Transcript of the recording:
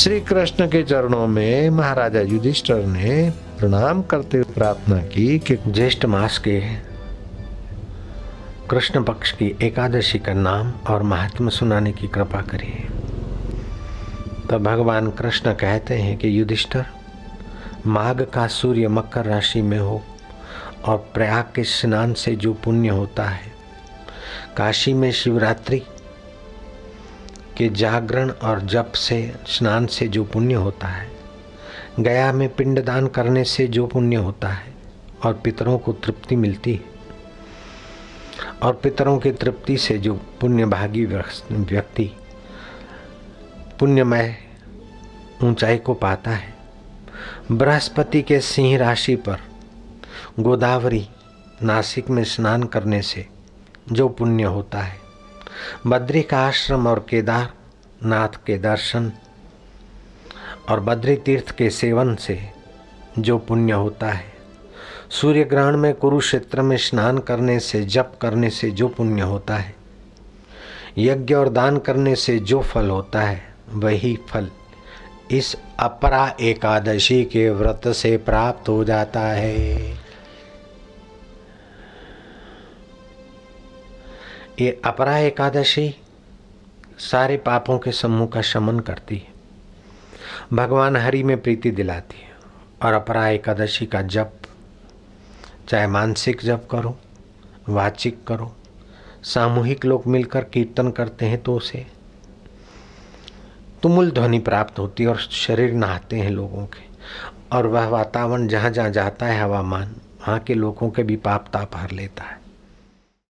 श्री कृष्ण के चरणों में महाराजा युधिष्ठर ने प्रणाम करते हुए प्रार्थना की कि ज्येष्ठ मास के कृष्ण पक्ष की एकादशी का नाम और महात्मा सुनाने की कृपा करिए तो भगवान कृष्ण कहते हैं कि युधिष्ठर, माघ का सूर्य मकर राशि में हो और प्रयाग के स्नान से जो पुण्य होता है, काशी में शिवरात्रि के जागरण और जप से, स्नान से जो पुण्य होता है, गया में पिंडदान करने से जो पुण्य होता है, और पितरों को तृप्ति मिलती है। और पितरों की तृप्ति से जो पुण्य भागी व्यक्ति पुण्यमय ऊंचाई को पाता है। बृहस्पति के सिंह राशि पर गोदावरी, नासिक में स्नान करने से जो पुण्य होता है बद्री का आश्रम और केदार नाथ के दर्शन और बद्री तीर्थ के सेवन से जो पुण्य होता है सूर्य ग्रहण में कुरुक्षेत्र में स्नान करने से, जप करने से जो पुण्य होता है, यज्ञ और दान करने से जो फल होता है, वही फल इस अपरा एकादशी के व्रत से प्राप्त हो जाता है। ये अपरा एकादशी सारे पापों के समूह का शमन करती है। भगवान हरि में प्रीति दिलाती है और अपरा एकादशी का जप, चाहे मानसिक जप करो, वाचिक करो, सामूहिक लोग मिलकर कीर्तन करते हैं तो उसे तुमुल ध्वनि प्राप्त होती है और शरीर नहाते हैं लोगों के। और वह वातावरण जहाँ जहाँ जाता है हवामान, वहाँ के लोगों के भी पाप ताप हर लेता है।